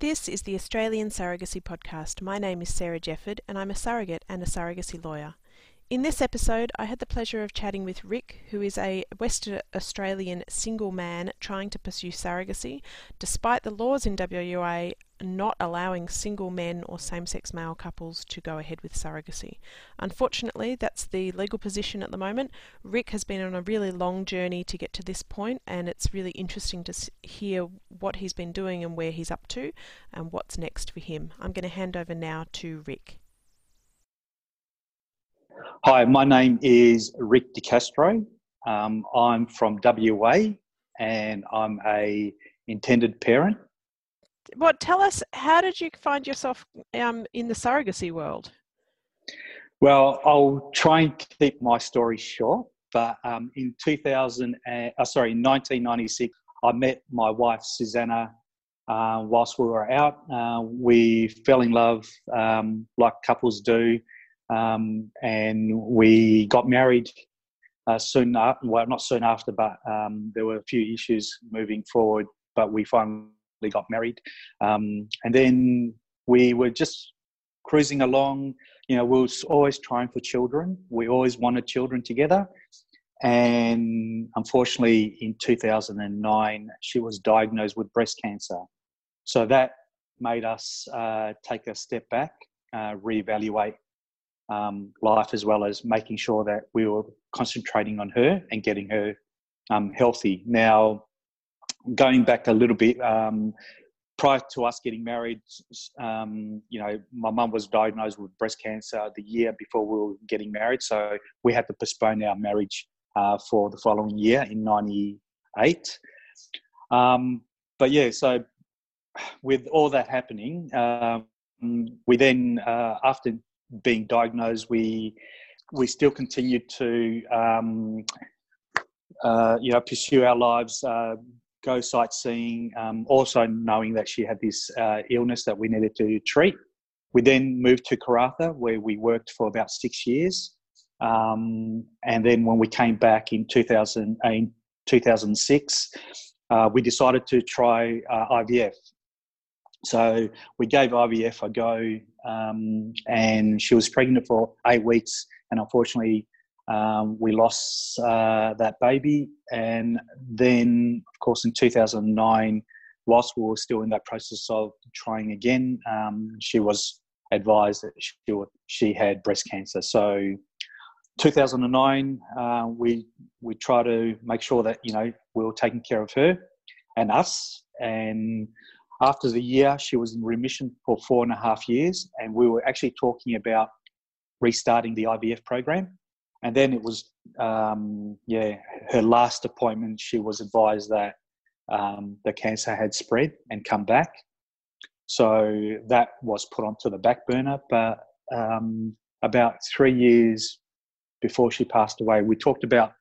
This is the Australian Surrogacy Podcast. My name is Sarah Jefford and I'm a surrogate and a surrogacy lawyer. In this episode, I had the pleasure of chatting with Ric, who is a Western Australian single man trying to pursue surrogacy, despite the laws in WA not allowing single men or same sex male couples to go ahead with surrogacy. Unfortunately, that's the legal position at the moment. Ric has been on a really long journey to get to this point, and it's really interesting to hear what he's been doing and where he's up to and what's next for him. I'm going to hand over now to Ric. Hi, my name is Ric DeCastro. Um, I'm from WA and I'm a intended parent. What tell us how did you find yourself um, in the surrogacy world? Well, I'll try and keep my story short. But um, in 2000, uh, sorry, in 1996, I met my wife Susannah uh, whilst we were out. Uh, we fell in love um, like couples do um, and we got married uh, soon after. Well, not soon after, but um, there were a few issues moving forward. But we finally got married, um, and then we were just cruising along. You know, we were always trying for children. We always wanted children together. And unfortunately, in 2009, she was diagnosed with breast cancer. So that made us uh, take a step back, uh, reevaluate um, life as well as making sure that we were concentrating on her and getting her um, healthy. Now, going back a little bit, um, prior to us getting married, um, you know, my mum was diagnosed with breast cancer the year before we were getting married, so we had to postpone our marriage uh, for the following year in '98. Um, but yeah, so with all that happening, um, we then, uh, after being diagnosed, we we still continued to um, uh, you know pursue our lives, uh, go sightseeing. Um, also knowing that she had this uh, illness that we needed to treat. We then moved to Karratha, where we worked for about six years. Um, and then when we came back in 2000, in 2006, uh, we decided to try uh, IVF. So we gave IVF a go, um, and she was pregnant for eight weeks, and unfortunately, um, we lost uh, that baby. And then, of course, in 2009, whilst we were still in that process of trying again, um, she was advised that she, she had breast cancer. So 2009, uh, we we try to make sure that you know we were taking care of her and us, and after the year, she was in remission for four and a half years, and we were actually talking about restarting the IVF program. And then it was, um, yeah, her last appointment, she was advised that um, the cancer had spread and come back. So that was put onto the back burner. But um, about three years before she passed away, we talked about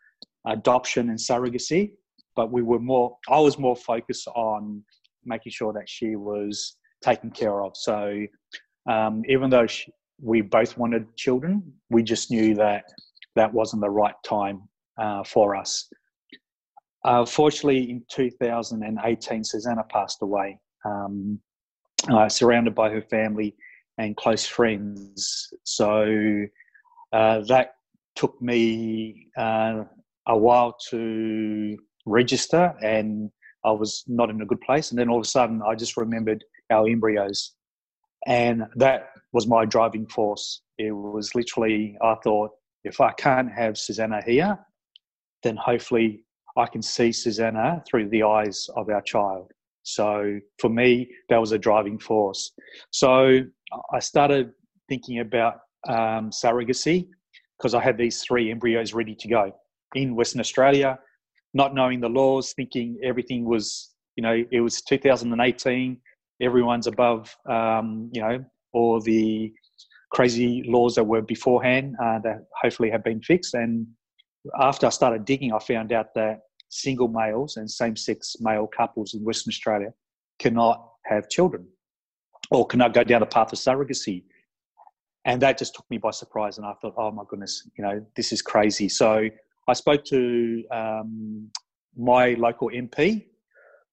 adoption and surrogacy, but we were more, I was more focused on making sure that she was taken care of. So um, even though she, we both wanted children, we just knew that that wasn't the right time uh, for us. Uh, fortunately, in 2018, Susannah passed away, um, uh, surrounded by her family and close friends. So uh, that took me uh, a while to register and I was not in a good place. And then all of a sudden, I just remembered our embryos. And that was my driving force. It was literally, I thought, if I can't have Susannah here, then hopefully I can see Susannah through the eyes of our child. So for me, that was a driving force. So I started thinking about um, surrogacy because I had these three embryos ready to go in Western Australia not knowing the laws, thinking everything was, you know, it was 2018, everyone's above, um, you know, all the crazy laws that were beforehand uh, that hopefully have been fixed. And after I started digging, I found out that single males and same sex male couples in Western Australia cannot have children or cannot go down the path of surrogacy. And that just took me by surprise. And I thought, oh my goodness, you know, this is crazy. So I spoke to um, my local MP,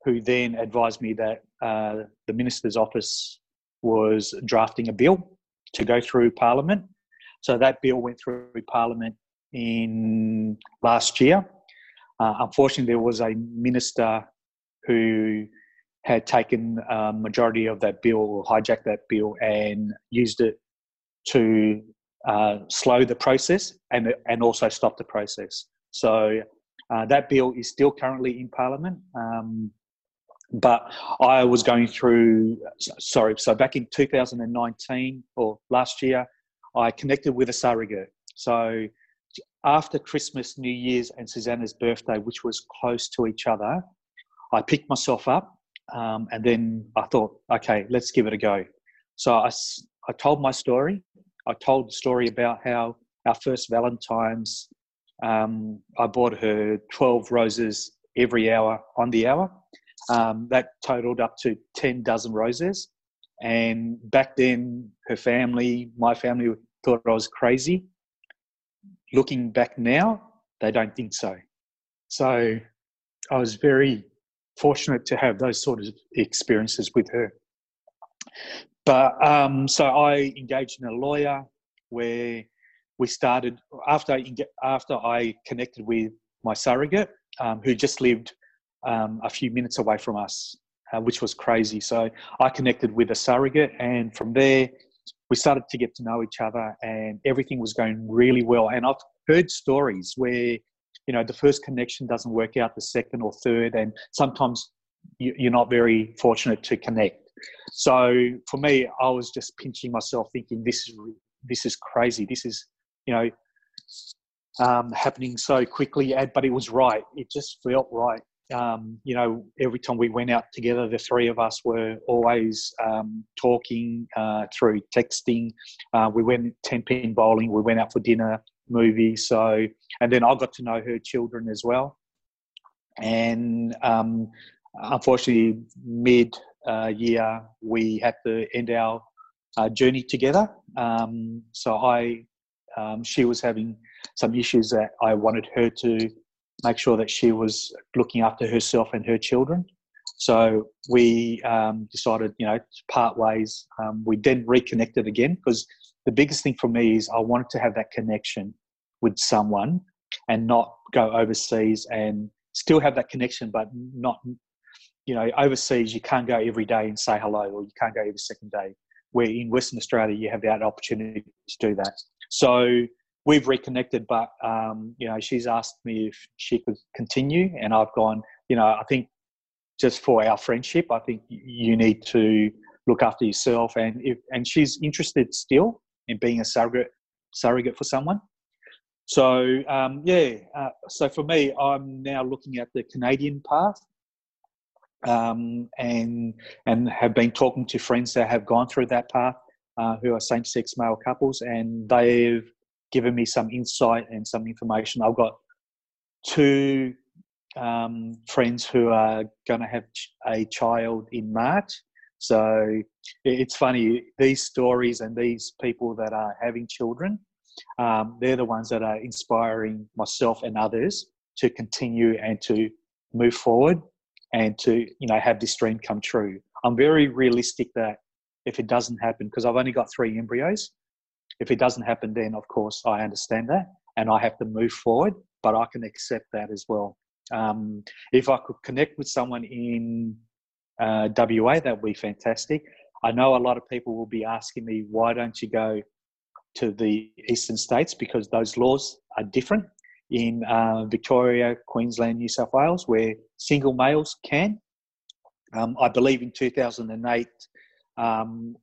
who then advised me that uh, the minister's office was drafting a bill to go through Parliament. So that bill went through Parliament in last year. Uh, unfortunately, there was a minister who had taken a majority of that bill or hijacked that bill and used it to uh, slow the process and and also stop the process. So uh, that bill is still currently in Parliament. Um, but I was going through, sorry, so back in 2019 or last year, I connected with a surrogate. So after Christmas, New Year's, and Susannah's birthday, which was close to each other, I picked myself up um, and then I thought, okay, let's give it a go. So I, I told my story. I told the story about how our first Valentine's, um, I bought her 12 roses every hour on the hour. Um, that totaled up to 10 dozen roses. And back then, her family, my family, thought I was crazy. Looking back now, they don't think so. So I was very fortunate to have those sort of experiences with her. But um, so I engaged in a lawyer where we started after after I connected with my surrogate, um, who just lived um, a few minutes away from us, uh, which was crazy. So I connected with a surrogate, and from there we started to get to know each other, and everything was going really well. And I've heard stories where you know the first connection doesn't work out the second or third and sometimes you're not very fortunate to connect so for me i was just pinching myself thinking this is this is crazy this is you know um, happening so quickly but it was right it just felt right um, you know every time we went out together the three of us were always um, talking uh, through texting uh, we went 10 pin bowling we went out for dinner movies. So, and then I got to know her children as well. And um, unfortunately, mid uh, year, we had to end our uh, journey together. Um, so I, um, she was having some issues that I wanted her to make sure that she was looking after herself and her children. So we um, decided, you know, to part ways. Um, we then reconnected again because the biggest thing for me is I wanted to have that connection with someone and not go overseas and still have that connection, but not, you know, overseas you can't go every day and say hello, or you can't go every second day. Where in Western Australia you have that opportunity to do that. So we've reconnected, but um, you know, she's asked me if she could continue, and I've gone. You know, I think just for our friendship, I think you need to look after yourself, and if and she's interested still in being a surrogate surrogate for someone. So um, yeah, uh, so for me, I'm now looking at the Canadian path, um, and and have been talking to friends that have gone through that path, uh, who are same-sex male couples, and they've given me some insight and some information. I've got two um, friends who are going to have a child in March. So it's funny, these stories and these people that are having children, um, they're the ones that are inspiring myself and others to continue and to move forward and to, you know, have this dream come true. I'm very realistic that if it doesn't happen, because I've only got three embryos, if it doesn't happen, then of course I understand that and I have to move forward, but I can accept that as well. Um, if I could connect with someone in uh, WA, that would be fantastic. I know a lot of people will be asking me, why don't you go to the eastern states? Because those laws are different in uh, Victoria, Queensland, New South Wales, where single males can. Um, I believe in 2008, um,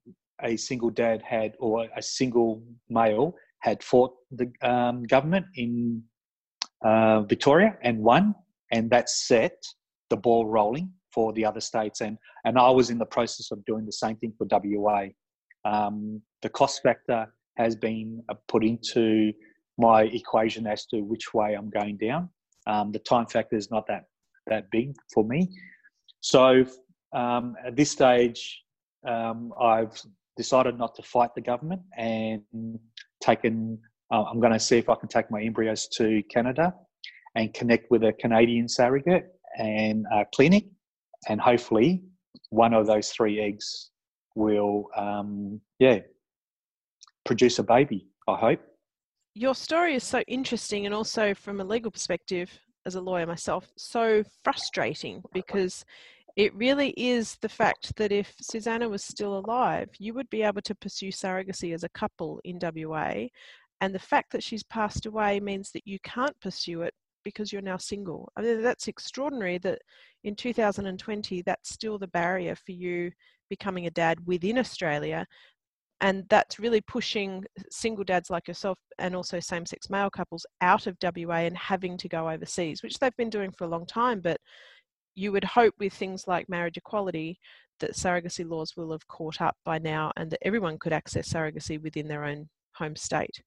a single dad had, or a single male had fought the um, government in uh, Victoria and won, and that set the ball rolling for the other states. And, and I was in the process of doing the same thing for WA. Um, the cost factor has been uh, put into my equation as to which way I'm going down. Um, the time factor is not that that big for me. So um, at this stage, um, I've decided not to fight the government and taken. Uh, I'm going to see if I can take my embryos to Canada and connect with a Canadian surrogate and clinic and hopefully one of those three eggs will, um, yeah, produce a baby. I hope. Your story is so interesting, and also from a legal perspective, as a lawyer myself, so frustrating because it really is the fact that if Susannah was still alive, you would be able to pursue surrogacy as a couple in WA. And the fact that she's passed away means that you can't pursue it because you're now single. I mean, that's extraordinary that in 2020, that's still the barrier for you becoming a dad within Australia. And that's really pushing single dads like yourself and also same sex male couples out of WA and having to go overseas, which they've been doing for a long time. But you would hope with things like marriage equality that surrogacy laws will have caught up by now and that everyone could access surrogacy within their own home state.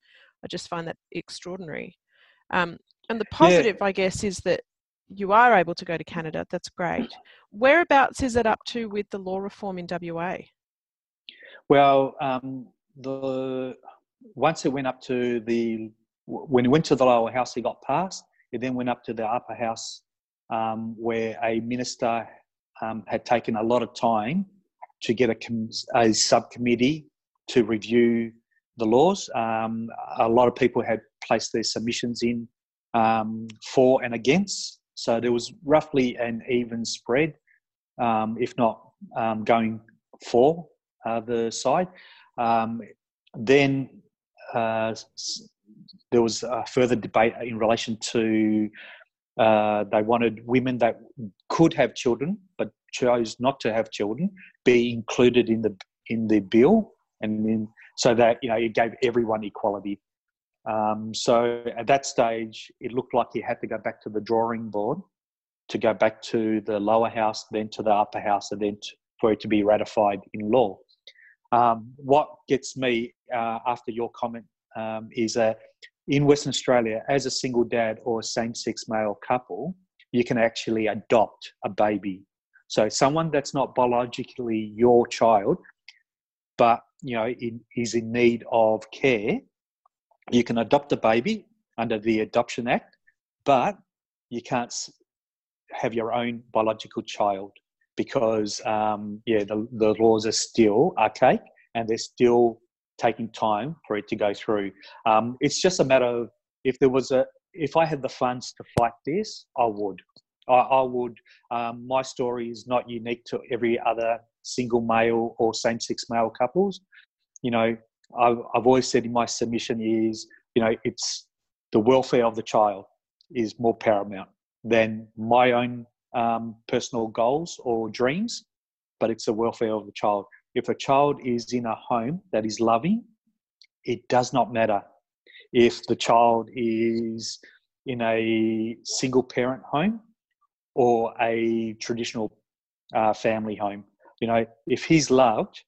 I just find that extraordinary. Um, and the positive, yeah. I guess, is that you are able to go to Canada. That's great. Whereabouts is it up to with the law reform in WA? Well, um, the once it went up to the when it went to the lower house, it got passed. It then went up to the upper house um, where a minister um, had taken a lot of time to get a, com- a subcommittee to review the laws. Um, a lot of people had placed their submissions in um, for and against, so there was roughly an even spread, um, if not um, going for uh, the side. then uh, there was a further debate in relation to uh, they wanted women that could have children but chose not to have children be included in the in the bill, and in, so that you know it gave everyone equality. Um, so at that stage, it looked like he had to go back to the drawing board to go back to the lower house, then to the upper house, and then to, for it to be ratified in law. Um, what gets me uh, after your comment um, is that in Western Australia, as a single dad or a same sex male couple, you can actually adopt a baby. So someone that's not biologically your child, but you know in, is in need of care, you can adopt a baby under the Adoption Act, but you can't have your own biological child because um, yeah, the, the laws are still archaic and they're still taking time for it to go through. Um, it's just a matter of if there was a if I had the funds to fight this, I would. I, I would. Um, my story is not unique to every other single male or same-sex male couples. You know, I've, I've always said in my submission is, you know, it's the welfare of the child is more paramount than my own um, personal goals or dreams, but it's the welfare of the child. If a child is in a home that is loving, it does not matter if the child is in a single parent home or a traditional uh, family home. You know, if he's loved,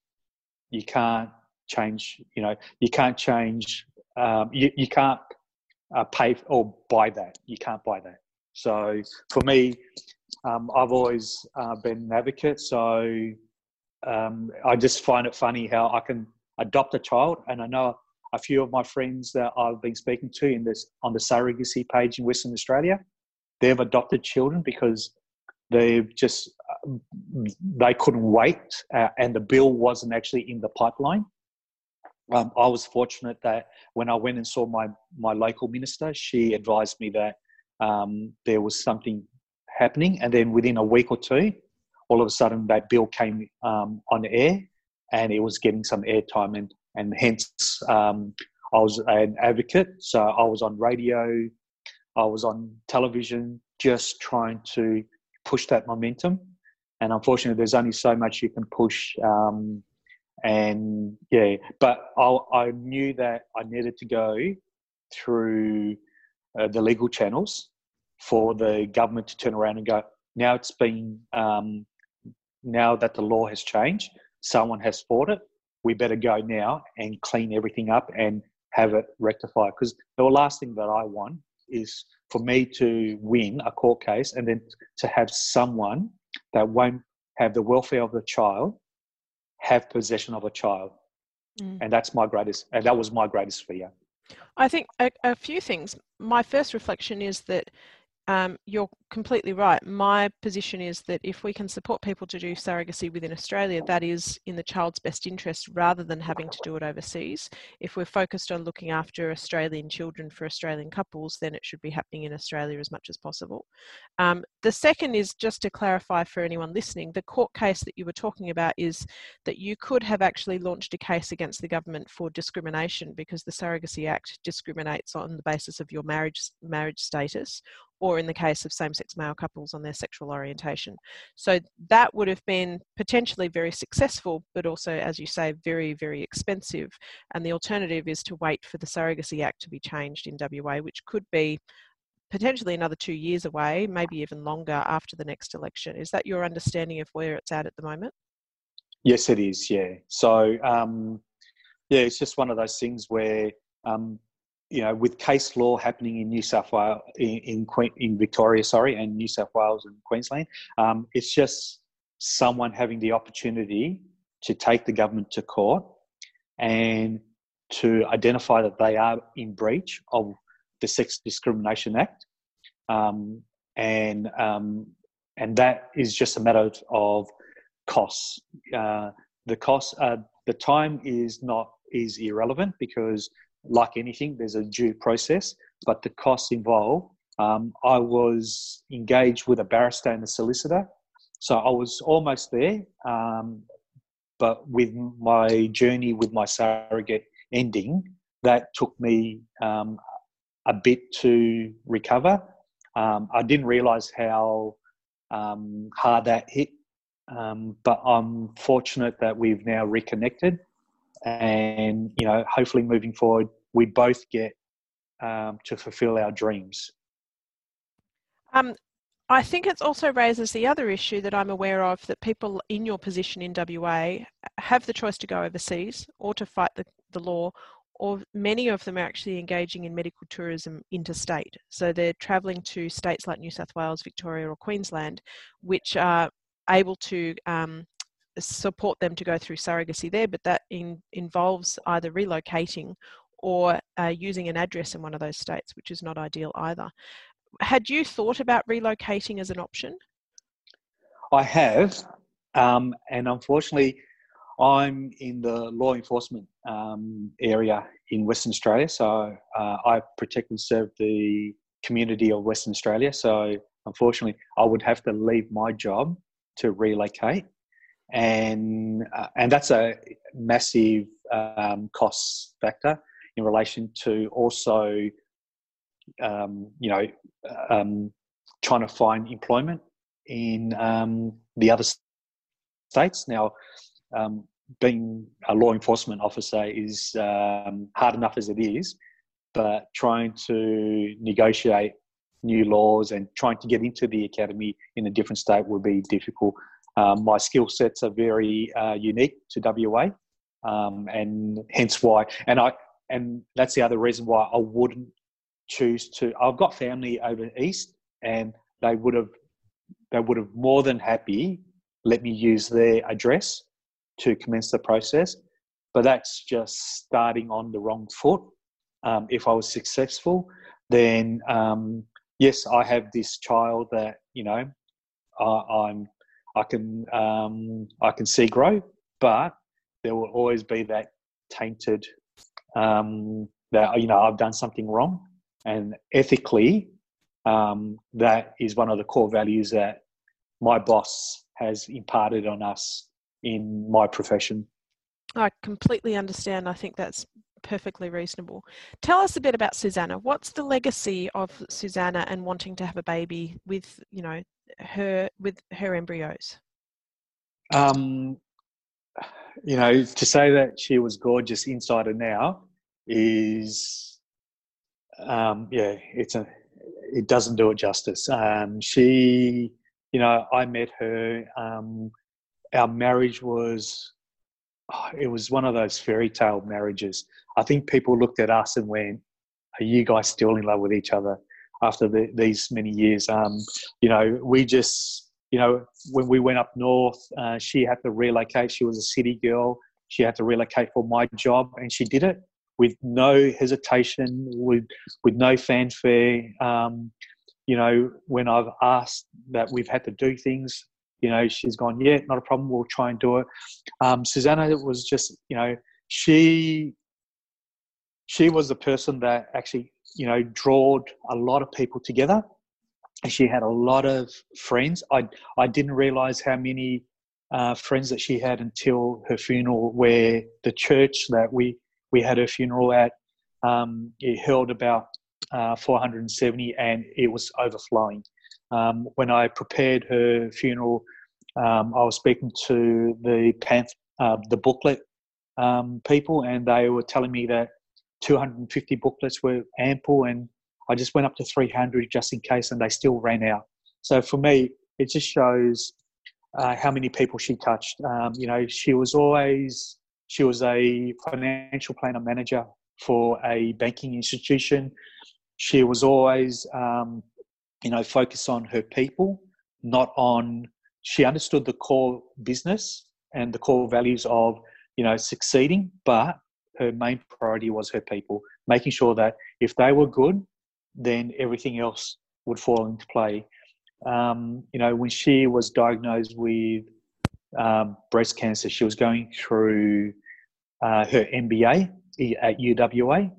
you can't change. You know, you can't change. Um, you you can't uh, pay or buy that. You can't buy that. So for me, um, I've always uh, been an advocate. So um, I just find it funny how I can adopt a child, and I know a few of my friends that I've been speaking to in this on the surrogacy page in Western Australia, they've adopted children because they've just they couldn't wait, uh, and the bill wasn't actually in the pipeline. Um, I was fortunate that when I went and saw my my local minister, she advised me that um, there was something happening, and then within a week or two, all of a sudden that bill came um, on air and it was getting some airtime and, and hence um, I was an advocate. So I was on radio, I was on television, just trying to push that momentum. And unfortunately, there's only so much you can push. Um, and yeah, but I, I, knew that I needed to go through uh, the legal channels for the government to turn around and go, now it's been um, now that the law has changed, someone has fought it. We better go now and clean everything up and have it rectified. Because the last thing that I want is for me to win a court case and then to have someone that won't have the welfare of the child have possession of a child. Mm. And that's my greatest, and that was my greatest fear. I think a, a few things. My first reflection is that um, you're completely right. My position is that if we can support people to do surrogacy within Australia, that is in the child's best interest rather than having to do it overseas. If we're focused on looking after Australian children for Australian couples, then it should be happening in Australia as much as possible. Um, the second is just to clarify for anyone listening the court case that you were talking about is that you could have actually launched a case against the government for discrimination because the Surrogacy Act discriminates on the basis of your marriage, marriage status or in the case of same sex male couples on their sexual orientation. So that would have been potentially very successful, but also, as you say, very, very expensive. And the alternative is to wait for the Surrogacy Act to be changed in WA, which could be potentially another two years away, maybe even longer after the next election. Is that your understanding of where it's at at the moment? Yes, it is. Yeah. So, um, yeah, it's just one of those things where um, you know, with case law happening in New South Wales, in in, in Victoria, sorry, and New South Wales and Queensland, um, it's just someone having the opportunity to take the government to court and to identify that they are in breach of the Sex Discrimination Act, um, and um, and that is just a matter of costs. Uh, the cost, uh, the time is not is irrelevant because like anything, there's a due process, but the costs involved. Um, I was engaged with a barrister and a solicitor, so I was almost there. Um, but with my journey with my surrogate ending, that took me um, a bit to recover. Um, I didn't realise how um, hard that hit, um, but I'm fortunate that we've now reconnected and you know hopefully moving forward we both get um, to fulfill our dreams um, I think it also raises the other issue that I'm aware of that people in your position in WA have the choice to go overseas or to fight the, the law, or many of them are actually engaging in medical tourism interstate. So they're travelling to states like New South Wales, Victoria, or Queensland, which are able to um, support them to go through surrogacy there, but that in, involves either relocating or uh, using an address in one of those states, which is not ideal either. Had you thought about relocating as an option? I have, um, and unfortunately, I'm in the law enforcement um, area in Western Australia, so uh, I protect and serve the community of Western Australia. So, unfortunately, I would have to leave my job to relocate and uh, and that's a massive um, cost factor in relation to also um, you know um, trying to find employment in um, the other states. Now um, being a law enforcement officer is um, hard enough as it is but trying to negotiate new laws and trying to get into the academy in a different state would be difficult um, my skill sets are very uh, unique to WA, um, and hence why. And I and that's the other reason why I wouldn't choose to. I've got family over east, and they would have they would have more than happy let me use their address to commence the process. But that's just starting on the wrong foot. Um, if I was successful, then um, yes, I have this child that you know I, am I can um, I can see grow, but there will always be that tainted um, that you know I've done something wrong, and ethically, um, that is one of the core values that my boss has imparted on us in my profession. I completely understand. I think that's perfectly reasonable. Tell us a bit about Susannah. What's the legacy of Susannah and wanting to have a baby with, you know, her with her embryos? Um, you know, to say that she was gorgeous inside and out is, um, yeah, it's a, it doesn't do it justice. Um, she, you know, I met her. Um, our marriage was, oh, it was one of those fairy tale marriages. I think people looked at us and went, "Are you guys still in love with each other?" After the, these many years, um, you know, we just, you know, when we went up north, uh, she had to relocate. She was a city girl. She had to relocate for my job, and she did it with no hesitation, with with no fanfare. Um, you know, when I've asked that we've had to do things, you know, she's gone, yeah, not a problem. We'll try and do it. Um, Susannah was just, you know, she she was the person that actually, you know, drawed a lot of people together. She had a lot of friends. I I didn't realize how many uh, friends that she had until her funeral, where the church that we we had her funeral at, um, it held about uh, 470, and it was overflowing. Um, when I prepared her funeral, um, I was speaking to the Panth, uh, the booklet um, people, and they were telling me that 250 booklets were ample, and I just went up to 300 just in case, and they still ran out. So for me, it just shows uh, how many people she touched. Um, you know, she was always she was a financial planner manager for a banking institution. She was always, um, you know, focused on her people, not on. She understood the core business and the core values of, you know, succeeding, but her main priority was her people, making sure that if they were good, then everything else would fall into play. Um, you know, when she was diagnosed with um, breast cancer, she was going through uh, her MBA at UWA,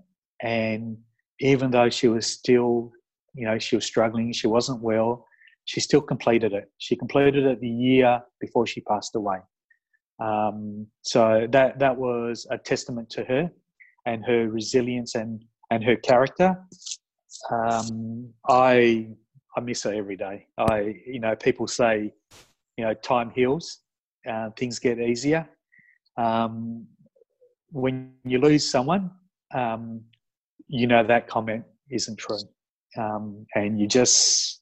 and even though she was still, you know, she was struggling, she wasn't well, she still completed it. She completed it the year before she passed away. Um, so that that was a testament to her and her resilience and and her character. Um, I I miss her every day. I you know people say you know time heals, uh, things get easier. Um, when you lose someone, um, you know that comment isn't true, um, and you just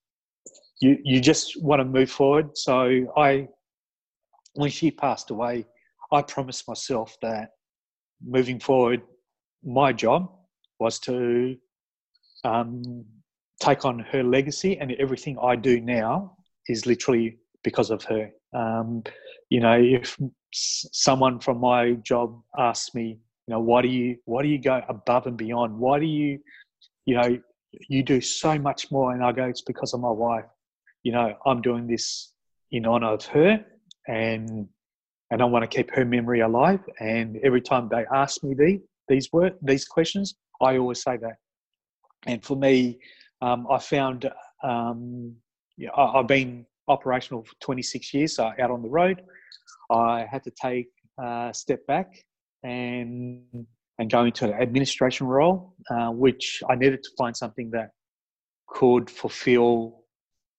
you you just want to move forward. So I when she passed away, I promised myself that moving forward, my job was to um, take on her legacy, and everything I do now is literally because of her. Um, you know, if someone from my job asks me, you know, why do you why do you go above and beyond? Why do you, you know, you do so much more? And I go, it's because of my wife. You know, I'm doing this in honor of her and and I want to keep her memory alive. And every time they ask me the, these these questions, I always say that. And for me, um, I found um, yeah, I, have been operational for 26 years, so out on the road. I had to take a step back and and go into an administration role, uh, which I needed to find something that could fulfill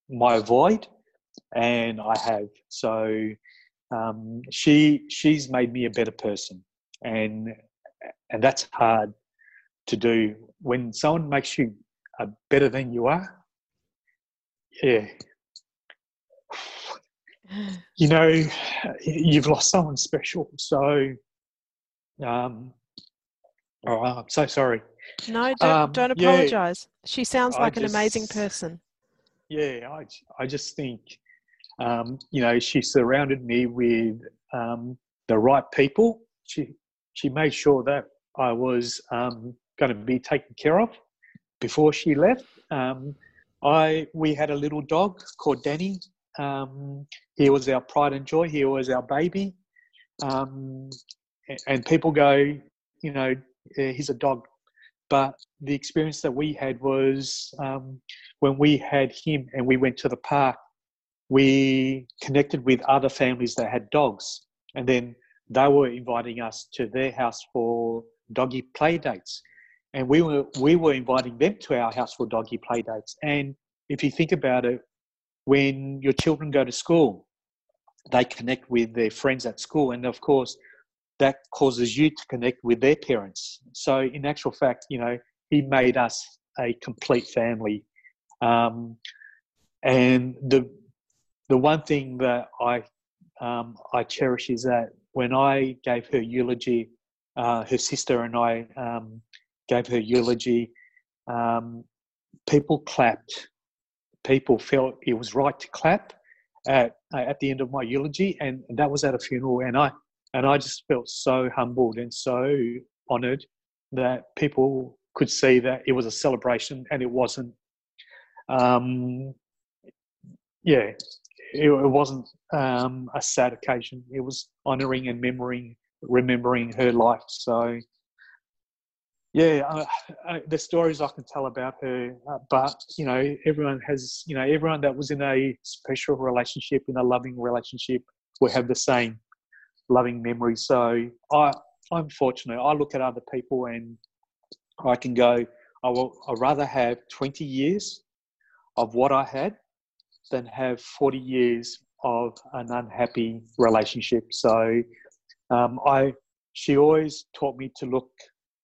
my void and I have. So um, she she's made me a better person, and and that's hard to do when someone makes you a better than you are. Yeah, you know, you've lost someone special. So, um, oh, I'm so sorry. No, don't, um, don't apologize. Yeah, she sounds like an amazing person. Yeah, I, I just think um, you know, she surrounded me with um, the right people. She she made sure that I was um, going to be taken care of before she left. Um, I we had a little dog called Danny. Um, he was our pride and joy. He was our baby. Um, and people go, you know, he's a dog. But the experience that we had was when we had him and we went to the park we connected with other families that had dogs, and then they were inviting us to their house for doggy play dates, and we were we were inviting them to our house for doggy play dates. And if you think about it, when your children go to school, they connect with their friends at school, and of course, that causes you to connect with their parents. So, in actual fact, you know, he made us a complete family. Um, and the the one thing that I um, I cherish is that when I gave her eulogy, uh, her sister and I um, gave her eulogy. Um, people clapped. People felt it was right to clap at at the end of my eulogy, and that was at a funeral. And I and I just felt so humbled and so honoured that people could see that it was a celebration and it wasn't um, yeah, it, it wasn't um, a sad occasion. It was honouring and remembering remembering her life. So yeah, uh, the stories I can tell about her, uh, but you know, everyone has, you know, everyone that was in a special relationship, in a loving relationship, will have the same loving memories. So I, I'm fortunate. I look at other people and I can go, I will, I'd rather have 20 years of what I had than have 40 years of an unhappy relationship. So um, I, she always taught me to look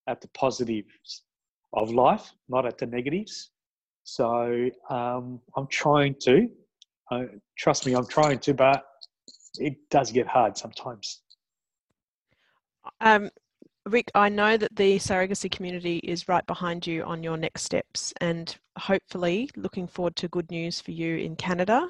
at the positives of life, not at the negatives. So um, I'm trying to. Uh, trust me, I'm trying to, but it does get hard sometimes. Um, Ric, I know that the surrogacy community is right behind you on your next steps and hopefully looking forward to good news for you in Canada.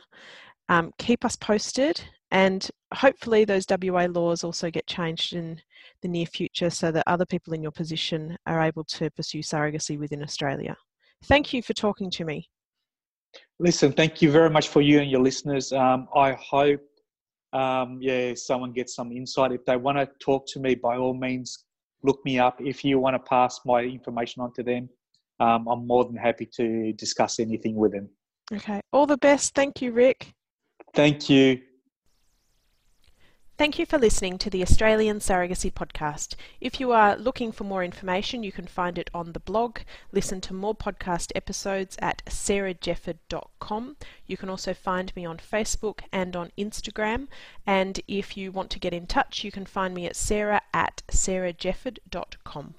Um, keep us posted and hopefully those WA laws also get changed in the near future so that other people in your position are able to pursue surrogacy within Australia. Thank you for talking to me. Listen, thank you very much for you and your listeners. Um, I hope, um, yeah, someone gets some insight. If they want to talk to me, by all means, look me up. If you want to pass my information on to them, um, I'm more than happy to discuss anything with them. Okay. All the best. Thank you, Ric. Thank you. Thank you for listening to the Australian Surrogacy Podcast. If you are looking for more information, you can find it on the blog. Listen to more podcast episodes at sarahjefford.com. You can also find me on Facebook and on Instagram. And if you want to get in touch, you can find me at sarah at sarahjefford.com.